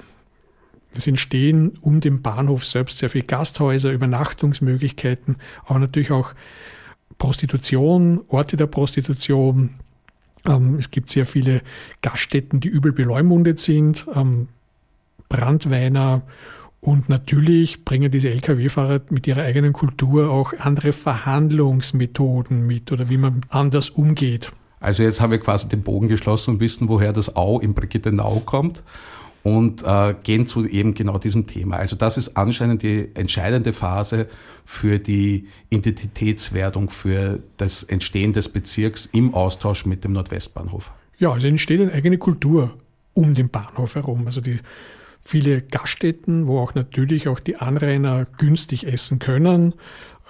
Es entstehen um den Bahnhof selbst sehr viele Gasthäuser, Übernachtungsmöglichkeiten, aber natürlich auch Prostitution, Orte der Prostitution. Ähm, es gibt sehr viele Gaststätten, die übel beleumundet sind, ähm, Brandweiner und natürlich bringen diese Lkw-Fahrer mit ihrer eigenen Kultur auch andere Verhandlungsmethoden mit oder wie man anders umgeht. Also jetzt haben wir quasi den Bogen geschlossen und wissen, woher das Au in Brigittenau kommt und äh, gehen zu eben genau diesem Thema. Also das ist anscheinend die entscheidende Phase für die Identitätswertung, für das Entstehen des Bezirks im Austausch mit dem Nordwestbahnhof. Ja, also entsteht eine eigene Kultur um den Bahnhof herum. Also die viele Gaststätten, wo auch natürlich auch die Anrainer günstig essen können.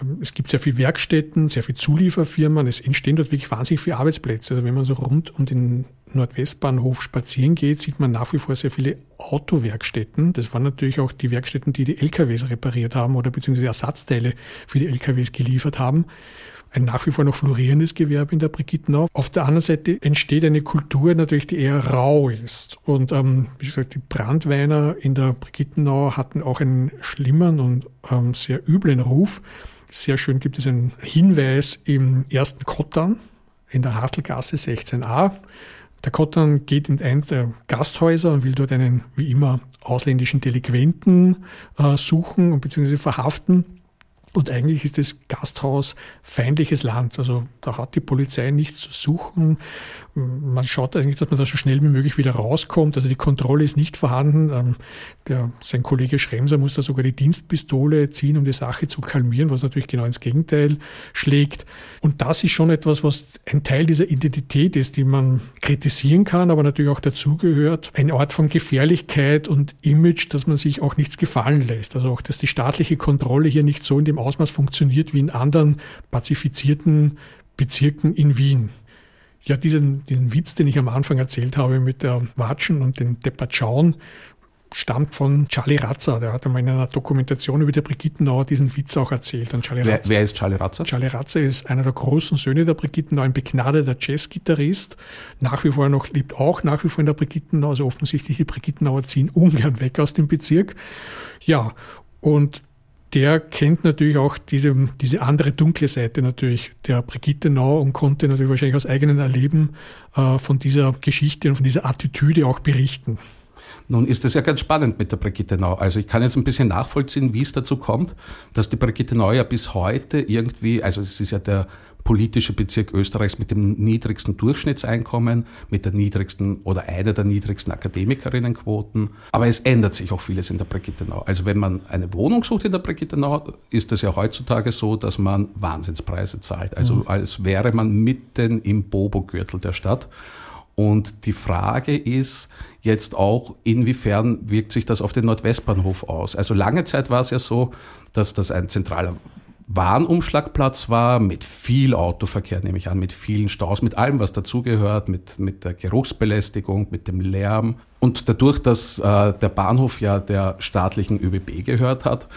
Ähm, es gibt sehr viele Werkstätten, sehr viele Zulieferfirmen. Es entstehen dort wirklich wahnsinnig viele Arbeitsplätze. Also wenn man so rund um den Nordwestbahnhof spazieren geht, sieht man nach wie vor sehr viele Autowerkstätten. Das waren natürlich auch die Werkstätten, die die LKWs repariert haben oder beziehungsweise Ersatzteile für die LKWs geliefert haben ein nach wie vor noch florierendes Gewerbe in der Brigittenau. Auf der anderen Seite entsteht eine Kultur natürlich, die eher rau ist. Und ähm, wie gesagt, die Brandweiner in der Brigittenau hatten auch einen schlimmen und ähm, sehr üblen Ruf. Sehr schön gibt es einen Hinweis im ersten Kottern in der Hartelgasse 16a. Der Kottern geht in eins der Gasthäuser und will dort einen, wie immer, ausländischen Delinquenten äh, suchen und beziehungsweise verhaften. Und eigentlich ist das Gasthaus feindliches Land. Also da hat die Polizei nichts zu suchen. Man schaut eigentlich, dass man da so schnell wie möglich wieder rauskommt. Also die Kontrolle ist nicht vorhanden. Ähm, der, sein Kollege Schremser muss da sogar die Dienstpistole ziehen, um die Sache zu kalmieren, was natürlich genau ins Gegenteil schlägt. Und das ist schon etwas, was ein Teil dieser Identität ist, die man kritisieren kann, aber natürlich auch dazugehört. Ein Ort von Gefährlichkeit und Image, dass man sich auch nichts gefallen lässt. Also auch, dass die staatliche Kontrolle hier nicht so in dem Ausmaß funktioniert wie in anderen pazifizierten Bezirken in Wien. Ja, diesen, diesen Witz, den ich am Anfang erzählt habe mit der Watschen und dem Deppatschauen, stammt von Charlie Ratzer. Der hat einmal in einer Dokumentation über die Brigittenauer diesen Witz auch erzählt. Und Charlie wer, Ratzer, wer ist Charlie Ratzer? Charlie Ratzer ist einer der großen Söhne der Brigittenau, ein begnadeter Jazzgitarrist. Nach wie vor noch, lebt auch nach wie vor in der Brigittenau. Also offensichtlich die Brigittenauer ziehen ungern weg aus dem Bezirk. Ja, und der kennt natürlich auch diese, diese andere dunkle Seite natürlich der Brigitte Nau und konnte natürlich wahrscheinlich aus eigenem Erleben äh, von dieser Geschichte und von dieser Attitüde auch berichten. Nun ist es ja ganz spannend mit der Brigitte Nau. Also ich kann jetzt ein bisschen nachvollziehen, wie es dazu kommt, dass die Brigitte Nau ja bis heute irgendwie, also es ist ja der politische Bezirk Österreichs mit dem niedrigsten Durchschnittseinkommen, mit der niedrigsten oder einer der niedrigsten Akademikerinnenquoten. Aber es ändert sich auch vieles in der Brigittenau. Also wenn man eine Wohnung sucht in der Brigittenau, ist es ja heutzutage so, dass man Wahnsinnspreise zahlt. Also mhm. als wäre man mitten im Bobo-Gürtel der Stadt. Und die Frage ist jetzt auch, inwiefern wirkt sich das auf den Nordwestbahnhof aus? Also lange Zeit war es ja so, dass das ein zentraler Warenumschlagplatz war, mit viel Autoverkehr, nehme ich an, mit vielen Staus, mit allem, was dazugehört, mit, mit der Geruchsbelästigung, mit dem Lärm. Und dadurch, dass äh, der Bahnhof ja der staatlichen ÖBB gehört hat,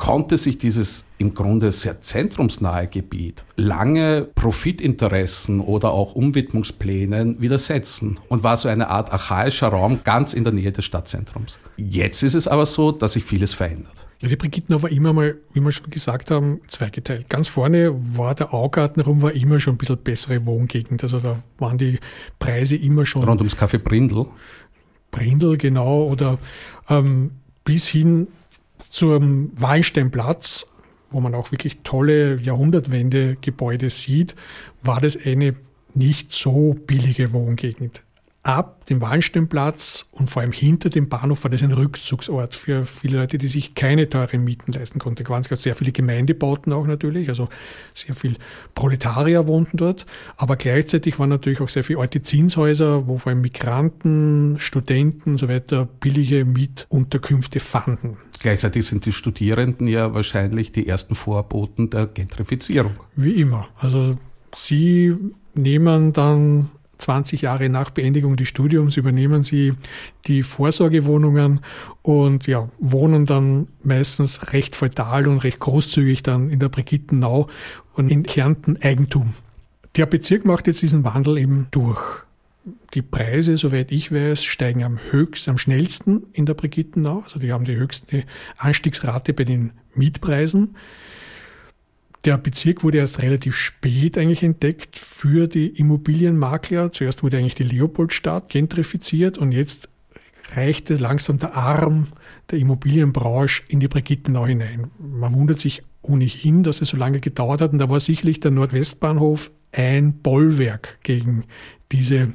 konnte sich dieses im Grunde sehr zentrumsnahe Gebiet lange Profitinteressen oder auch Umwidmungsplänen widersetzen und war so eine Art archaischer Raum ganz in der Nähe des Stadtzentrums. Jetzt ist es aber so, dass sich vieles verändert. Ja, die Brigittenau war immer mal, wie wir schon gesagt haben, zweigeteilt. Ganz vorne war der Augarten rum, war immer schon ein bisschen bessere Wohngegend. Also da waren die Preise immer schon. Rund ums Café Brindl. Brindl, genau. Oder ähm, bis hin zum Wallensteinplatz, wo man auch wirklich tolle Jahrhundertwende-Gebäude sieht, war das eine nicht so billige Wohngegend ab dem Wallensteinplatz und vor allem hinter dem Bahnhof war das ein Rückzugsort für viele Leute, die sich keine teuren Mieten leisten konnten. Es gab sehr viele Gemeindebauten auch natürlich, also sehr viel Proletarier wohnten dort, aber gleichzeitig waren natürlich auch sehr viele alte Zinshäuser, wo vor allem Migranten, Studenten und so weiter billige Mietunterkünfte fanden. Gleichzeitig sind die Studierenden ja wahrscheinlich die ersten Vorboten der Gentrifizierung. Wie immer. Also sie nehmen dann 20 Jahre nach Beendigung des Studiums übernehmen sie die Vorsorgewohnungen und ja, wohnen dann meistens recht feudal und recht großzügig dann in der Brigittenau und in Kärnten Eigentum. Der Bezirk macht jetzt diesen Wandel eben durch. Die Preise, soweit ich weiß, steigen am höchsten, am schnellsten in der Brigittenau. Also die haben die höchste Anstiegsrate bei den Mietpreisen. Der Bezirk wurde erst relativ spät eigentlich entdeckt für die Immobilienmakler. Zuerst wurde eigentlich die Leopoldstadt gentrifiziert und jetzt reichte langsam der Arm der Immobilienbranche in die Brigittenau hinein. Man wundert sich ohnehin, dass es so lange gedauert hat und da war sicherlich der Nordwestbahnhof ein Bollwerk gegen diese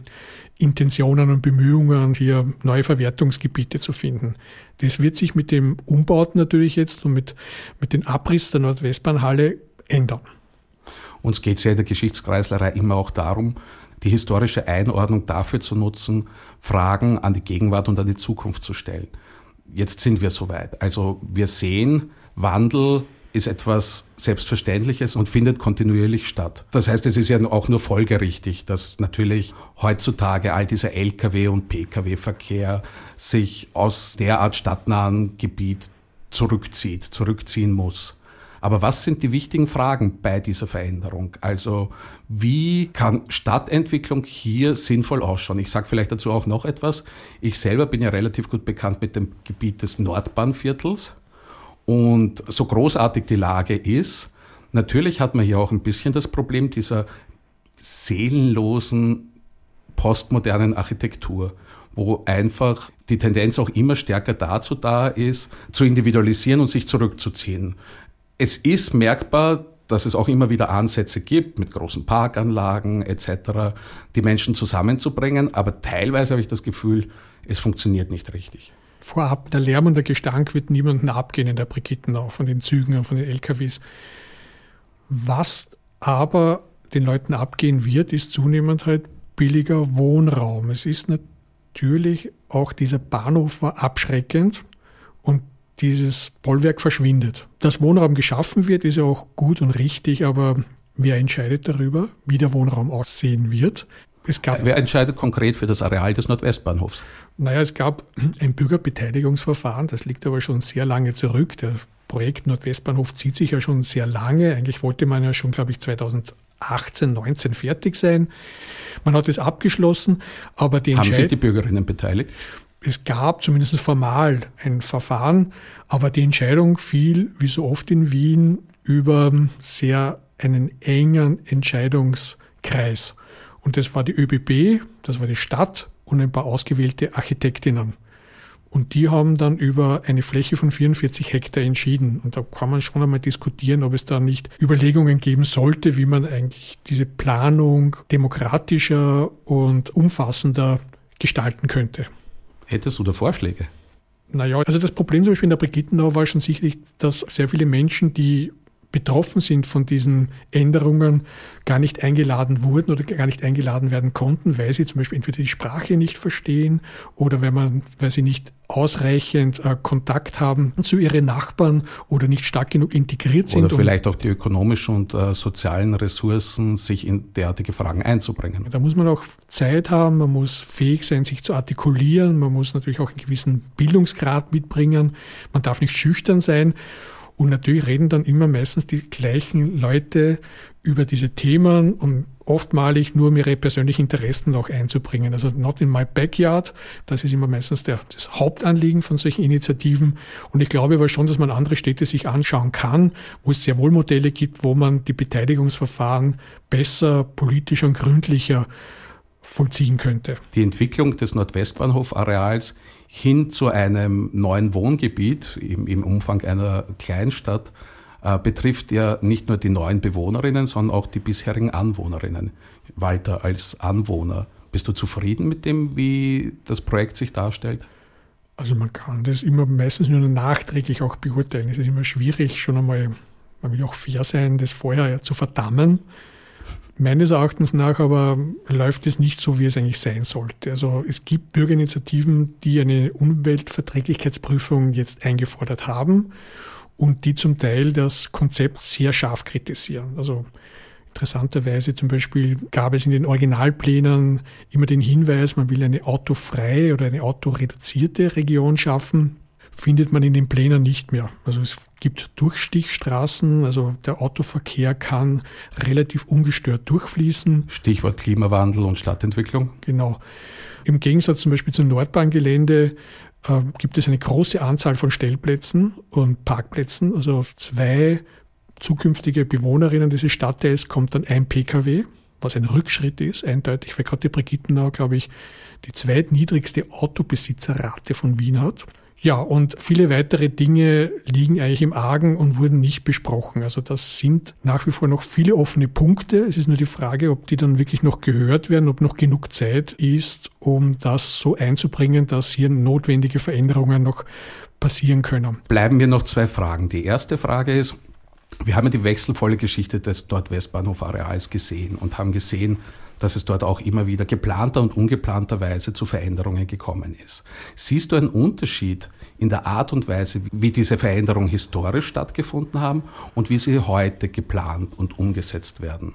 Intentionen und Bemühungen, hier neue Verwertungsgebiete zu finden. Das wird sich mit dem Umbauten natürlich jetzt und mit, mit dem Abriss der Nordwestbahnhalle ändern. Uns geht es ja in der Geschichtskreislerei immer auch darum, die historische Einordnung dafür zu nutzen, Fragen an die Gegenwart und an die Zukunft zu stellen. Jetzt sind wir soweit. Also wir sehen, Wandel ist etwas Selbstverständliches und findet kontinuierlich statt. Das heißt, es ist ja auch nur folgerichtig, dass natürlich heutzutage all dieser Lkw- und Pkw-Verkehr sich aus derart stadtnahen Gebiet zurückzieht, zurückziehen muss. Aber was sind die wichtigen Fragen bei dieser Veränderung? Also wie kann Stadtentwicklung hier sinnvoll ausschauen? Ich sage vielleicht dazu auch noch etwas. Ich selber bin ja relativ gut bekannt mit dem Gebiet des Nordbahnviertels. Und so großartig die Lage ist, natürlich hat man hier auch ein bisschen das Problem dieser seelenlosen postmodernen Architektur, wo einfach die Tendenz auch immer stärker dazu da ist, zu individualisieren und sich zurückzuziehen. Es ist merkbar, dass es auch immer wieder Ansätze gibt, mit großen Parkanlagen etc., die Menschen zusammenzubringen, aber teilweise habe ich das Gefühl, es funktioniert nicht richtig vorab, der Lärm und der Gestank wird niemanden abgehen in der Brigittenau, von den Zügen und von den LKWs. Was aber den Leuten abgehen wird, ist zunehmend halt billiger Wohnraum. Es ist natürlich auch dieser Bahnhof war abschreckend dieses Bollwerk verschwindet. Dass Wohnraum geschaffen wird, ist ja auch gut und richtig, aber wer entscheidet darüber, wie der Wohnraum aussehen wird? Es gab, Wer entscheidet konkret für das Areal des Nordwestbahnhofs? Naja, es gab ein Bürgerbeteiligungsverfahren, das liegt aber schon sehr lange zurück. Der Projekt Nordwestbahnhof zieht sich ja schon sehr lange. Eigentlich wollte man ja schon, glaube ich, 2018, 19 fertig sein. Man hat es abgeschlossen, aber die Haben Sie die Bürgerinnen beteiligt? Es gab zumindest formal ein Verfahren, aber die Entscheidung fiel, wie so oft in Wien, über sehr einen engen Entscheidungskreis. Und das war die ÖBB, das war die Stadt und ein paar ausgewählte Architektinnen. Und die haben dann über eine Fläche von 44 Hektar entschieden. Und da kann man schon einmal diskutieren, ob es da nicht Überlegungen geben sollte, wie man eigentlich diese Planung demokratischer und umfassender gestalten könnte. Hättest du da Vorschläge? Naja, also das Problem zum Beispiel in der Brigittenau war schon sicherlich, dass sehr viele Menschen, die betroffen sind von diesen Änderungen, gar nicht eingeladen wurden oder gar nicht eingeladen werden konnten, weil sie zum Beispiel entweder die Sprache nicht verstehen oder weil, man, weil sie nicht ausreichend äh, Kontakt haben zu ihren Nachbarn oder nicht stark genug integriert sind. Oder vielleicht auch die ökonomischen und äh, sozialen Ressourcen, sich in derartige Fragen einzubringen. Da muss man auch Zeit haben, man muss fähig sein, sich zu artikulieren, man muss natürlich auch einen gewissen Bildungsgrad mitbringen, man darf nicht schüchtern sein. Und natürlich reden dann immer meistens die gleichen Leute über diese Themen und oftmalig nur um ihre persönlichen Interessen auch einzubringen. Also not in my backyard, das ist immer meistens der, das Hauptanliegen von solchen Initiativen. Und ich glaube aber schon, dass man andere Städte sich anschauen kann, wo es sehr wohl Modelle gibt, wo man die Beteiligungsverfahren besser, politischer und gründlicher vollziehen könnte. Die Entwicklung des Nordwestbahnhof-Areals hin zu einem neuen Wohngebiet im, im Umfang einer Kleinstadt äh, betrifft ja nicht nur die neuen Bewohnerinnen, sondern auch die bisherigen Anwohnerinnen. Walter, als Anwohner, bist du zufrieden mit dem, wie das Projekt sich darstellt? Also man kann das immer meistens nur nachträglich auch beurteilen. Es ist immer schwierig, schon einmal, man will auch fair sein, das vorher zu verdammen. Meines Erachtens nach aber läuft es nicht so, wie es eigentlich sein sollte. Also es gibt Bürgerinitiativen, die eine Umweltverträglichkeitsprüfung jetzt eingefordert haben und die zum Teil das Konzept sehr scharf kritisieren. Also Interessanterweise zum Beispiel gab es in den Originalplänen immer den Hinweis, man will eine autofreie oder eine autoreduzierte Region schaffen. Findet man in den Plänen nicht mehr. Also es gibt Durchstichstraßen, also der Autoverkehr kann relativ ungestört durchfließen. Stichwort Klimawandel und Stadtentwicklung. Genau. Im Gegensatz zum Beispiel zum Nordbahngelände äh, gibt es eine große Anzahl von Stellplätzen und Parkplätzen. Also auf zwei zukünftige Bewohnerinnen dieses Stadtteils kommt dann ein Pkw, was ein Rückschritt ist, eindeutig, weil gerade die Brigittenau, glaube ich, die zweitniedrigste Autobesitzerrate von Wien hat. Ja, und viele weitere Dinge liegen eigentlich im Argen und wurden nicht besprochen. Also das sind nach wie vor noch viele offene Punkte. Es ist nur die Frage, ob die dann wirklich noch gehört werden, ob noch genug Zeit ist, um das so einzubringen, dass hier notwendige Veränderungen noch passieren können. Bleiben mir noch zwei Fragen. Die erste Frage ist, wir haben ja die wechselvolle Geschichte des dort Westbahnhof-Areals gesehen und haben gesehen, dass es dort auch immer wieder geplanter und ungeplanterweise zu Veränderungen gekommen ist. Siehst du einen Unterschied in der Art und Weise, wie diese Veränderungen historisch stattgefunden haben und wie sie heute geplant und umgesetzt werden?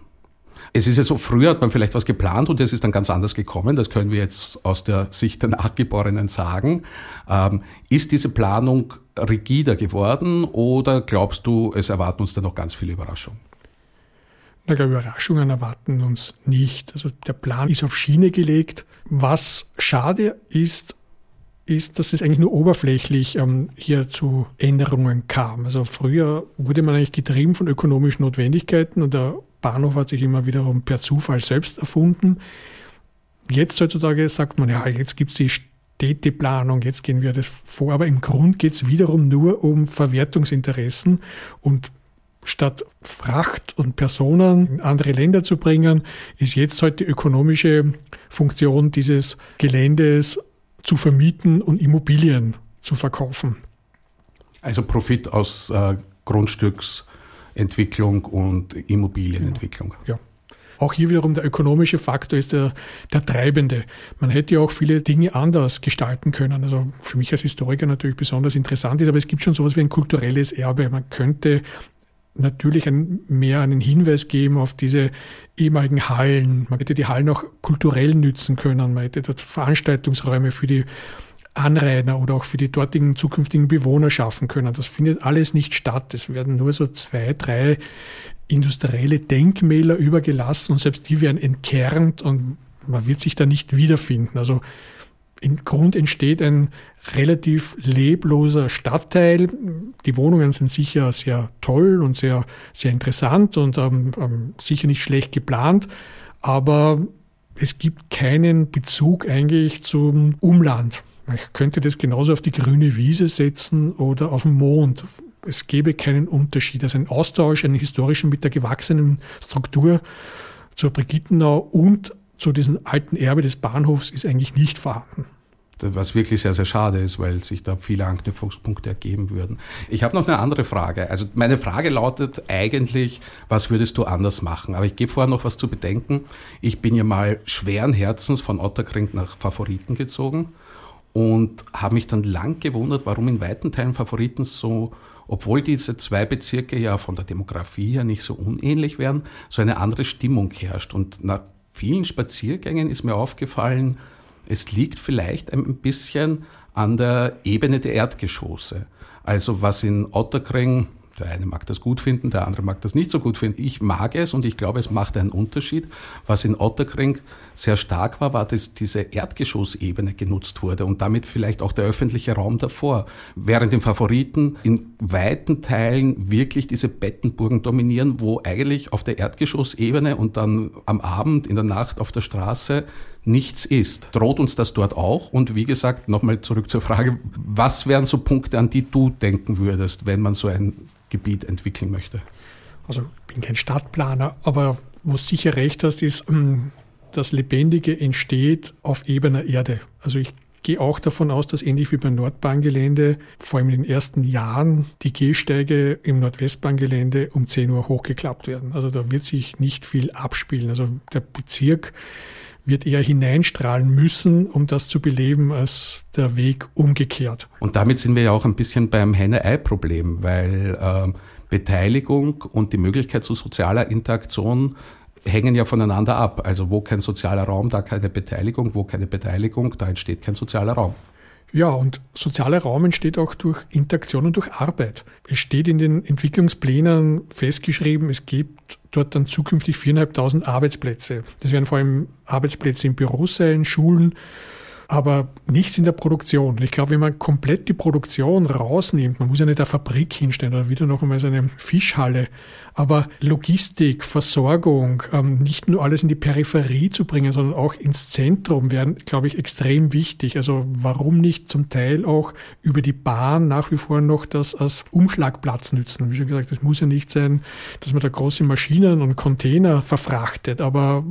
Es ist ja so, früher hat man vielleicht was geplant und es ist dann ganz anders gekommen. Das können wir jetzt aus der Sicht der Nachgeborenen sagen. Ähm, ist diese Planung rigider geworden oder glaubst du, es erwarten uns da noch ganz viele Überraschungen? Na, glaube, Überraschungen erwarten uns nicht. Also der Plan ist auf Schiene gelegt. Was schade ist, ist, dass es eigentlich nur oberflächlich ähm, hier zu Änderungen kam. Also früher wurde man eigentlich getrieben von ökonomischen Notwendigkeiten und der Bahnhof hat sich immer wiederum per Zufall selbst erfunden. Jetzt heutzutage sagt man, ja, jetzt gibt es die Städteplanung, jetzt gehen wir das vor, aber im Grund geht es wiederum nur um Verwertungsinteressen und statt Fracht und Personen in andere Länder zu bringen, ist jetzt heute die ökonomische Funktion dieses Geländes zu vermieten und Immobilien zu verkaufen. Also Profit aus äh, Grundstücks Entwicklung und Immobilienentwicklung. Ja. Auch hier wiederum der ökonomische Faktor ist der, der treibende. Man hätte ja auch viele Dinge anders gestalten können. Also für mich als Historiker natürlich besonders interessant ist, aber es gibt schon sowas wie ein kulturelles Erbe. Man könnte natürlich ein, mehr einen Hinweis geben auf diese ehemaligen Hallen. Man hätte die Hallen auch kulturell nützen können. Man hätte dort Veranstaltungsräume für die Anrainer oder auch für die dortigen zukünftigen Bewohner schaffen können. Das findet alles nicht statt. Es werden nur so zwei, drei industrielle Denkmäler übergelassen und selbst die werden entkernt und man wird sich da nicht wiederfinden. Also im Grund entsteht ein relativ lebloser Stadtteil. Die Wohnungen sind sicher sehr toll und sehr, sehr interessant und ähm, ähm, sicher nicht schlecht geplant, aber es gibt keinen Bezug eigentlich zum Umland. Ich könnte das genauso auf die grüne Wiese setzen oder auf den Mond. Es gäbe keinen Unterschied. Also ein Austausch, einen historischen mit der gewachsenen Struktur zur Brigittenau und zu diesem alten Erbe des Bahnhofs ist eigentlich nicht vorhanden was wirklich sehr, sehr schade ist, weil sich da viele Anknüpfungspunkte ergeben würden. Ich habe noch eine andere Frage. Also meine Frage lautet eigentlich, was würdest du anders machen? Aber ich gebe vorher noch was zu bedenken. Ich bin ja mal schweren Herzens von Otterkring nach Favoriten gezogen und habe mich dann lang gewundert, warum in weiten Teilen Favoriten so, obwohl diese zwei Bezirke ja von der Demografie her nicht so unähnlich wären, so eine andere Stimmung herrscht. Und nach vielen Spaziergängen ist mir aufgefallen, es liegt vielleicht ein bisschen an der Ebene der Erdgeschosse. Also was in Otterkring der eine mag das gut finden, der andere mag das nicht so gut finden. Ich mag es und ich glaube, es macht einen Unterschied. Was in Otterkring sehr stark war, war, dass diese Erdgeschossebene genutzt wurde und damit vielleicht auch der öffentliche Raum davor. Während den Favoriten in weiten Teilen wirklich diese Bettenburgen dominieren, wo eigentlich auf der Erdgeschossebene und dann am Abend, in der Nacht auf der Straße nichts ist. Droht uns das dort auch? Und wie gesagt, nochmal zurück zur Frage, was wären so Punkte, an die du denken würdest, wenn man so ein Gebiet entwickeln möchte? Also ich bin kein Stadtplaner, aber wo du sicher recht hast, ist, ähm, das Lebendige entsteht auf ebener Erde. Also ich gehe auch davon aus, dass ähnlich wie beim Nordbahngelände vor allem in den ersten Jahren die Gehsteige im Nordwestbahngelände um 10 Uhr hochgeklappt werden. Also da wird sich nicht viel abspielen. Also der Bezirk wird eher hineinstrahlen müssen, um das zu beleben, als der Weg umgekehrt. Und damit sind wir ja auch ein bisschen beim Henne-Ei-Problem, weil äh, Beteiligung und die Möglichkeit zu sozialer Interaktion hängen ja voneinander ab. Also wo kein sozialer Raum, da keine Beteiligung, wo keine Beteiligung, da entsteht kein sozialer Raum. Ja, und sozialer Raum entsteht auch durch Interaktion und durch Arbeit. Es steht in den Entwicklungsplänen festgeschrieben, es gibt dort dann zukünftig 4.500 Arbeitsplätze. Das werden vor allem Arbeitsplätze in Büros sein, Schulen, aber nichts in der Produktion. Ich glaube, wenn man komplett die Produktion rausnimmt, man muss ja nicht eine Fabrik hinstellen oder wieder noch einmal so eine Fischhalle, aber Logistik, Versorgung, ähm, nicht nur alles in die Peripherie zu bringen, sondern auch ins Zentrum wären, glaube ich, extrem wichtig. Also warum nicht zum Teil auch über die Bahn nach wie vor noch das als Umschlagplatz nützen? Wie schon gesagt, es muss ja nicht sein, dass man da große Maschinen und Container verfrachtet, aber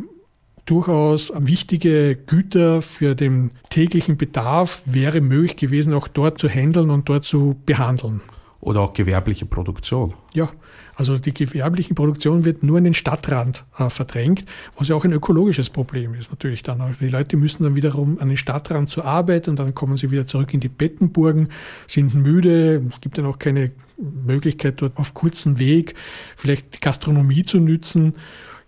durchaus wichtige Güter für den täglichen Bedarf wäre möglich gewesen, auch dort zu handeln und dort zu behandeln. Oder auch gewerbliche Produktion. Ja, also die gewerbliche Produktion wird nur in den Stadtrand äh, verdrängt, was ja auch ein ökologisches Problem ist natürlich dann. Also die Leute müssen dann wiederum an den Stadtrand zur Arbeit und dann kommen sie wieder zurück in die Bettenburgen, sind müde, es gibt dann auch keine Möglichkeit dort auf kurzem Weg vielleicht die Gastronomie zu nützen.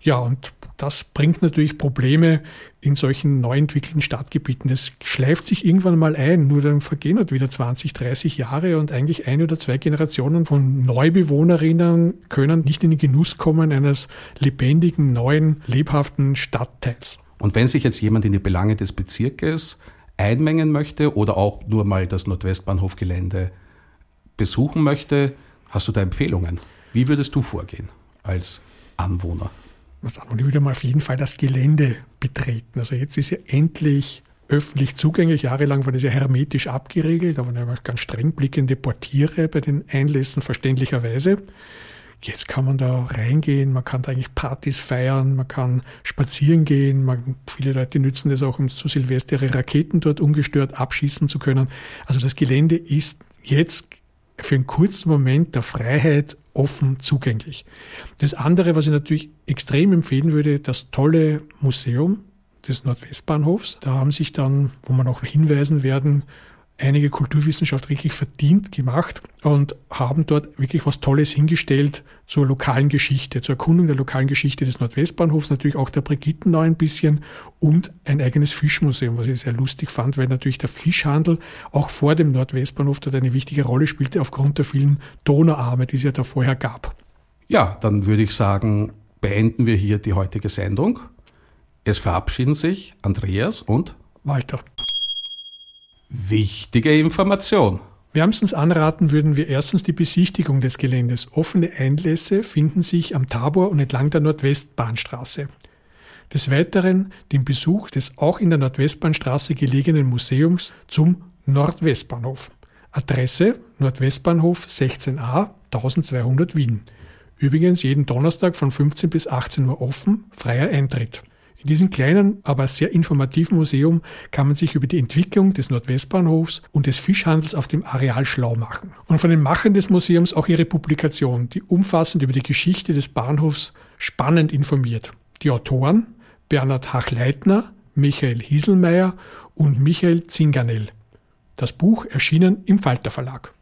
Ja, und das bringt natürlich Probleme in solchen neu entwickelten Stadtgebieten. Das schleift sich irgendwann mal ein, nur dann vergehen halt wieder 20, 30 Jahre und eigentlich eine oder zwei Generationen von Neubewohnerinnen können nicht in den Genuss kommen eines lebendigen, neuen, lebhaften Stadtteils. Und wenn sich jetzt jemand in die Belange des Bezirkes einmengen möchte oder auch nur mal das Nordwestbahnhofgelände besuchen möchte, hast du da Empfehlungen? Wie würdest du vorgehen als Anwohner? Und ich würde mal auf jeden Fall das Gelände betreten. Also jetzt ist ja endlich öffentlich zugänglich. Jahrelang war das ja hermetisch abgeriegelt, da waren ganz streng blickende Portiere bei den Einlässen verständlicherweise. Jetzt kann man da reingehen, man kann da eigentlich Partys feiern, man kann spazieren gehen, man, viele Leute nützen das auch, um zu Silvester ihre Raketen dort ungestört abschießen zu können. Also das Gelände ist jetzt für einen kurzen Moment der Freiheit offen zugänglich. Das andere, was ich natürlich extrem empfehlen würde, das tolle Museum des Nordwestbahnhofs. Da haben sich dann, wo man auch hinweisen werden, einige Kulturwissenschaft wirklich verdient gemacht und haben dort wirklich was Tolles hingestellt zur lokalen Geschichte, zur Erkundung der lokalen Geschichte des Nordwestbahnhofs, natürlich auch der Brigittenau ein bisschen und ein eigenes Fischmuseum, was ich sehr lustig fand, weil natürlich der Fischhandel auch vor dem Nordwestbahnhof dort eine wichtige Rolle spielte aufgrund der vielen Donauarme, die es ja da vorher gab. Ja, dann würde ich sagen, beenden wir hier die heutige Sendung. Es verabschieden sich Andreas und Walter. Wichtige Information. Wärmstens anraten würden wir erstens die Besichtigung des Geländes. Offene Einlässe finden sich am Tabor und entlang der Nordwestbahnstraße. Des Weiteren den Besuch des auch in der Nordwestbahnstraße gelegenen Museums zum Nordwestbahnhof. Adresse Nordwestbahnhof 16a 1200 Wien. Übrigens jeden Donnerstag von 15 bis 18 Uhr offen, freier Eintritt. In diesem kleinen, aber sehr informativen Museum kann man sich über die Entwicklung des Nordwestbahnhofs und des Fischhandels auf dem Areal schlau machen. Und von den Machern des Museums auch ihre Publikation, die umfassend über die Geschichte des Bahnhofs spannend informiert. Die Autoren Bernhard Hachleitner, Michael Hieselmeier und Michael Zinganell. Das Buch erschienen im Falter Verlag.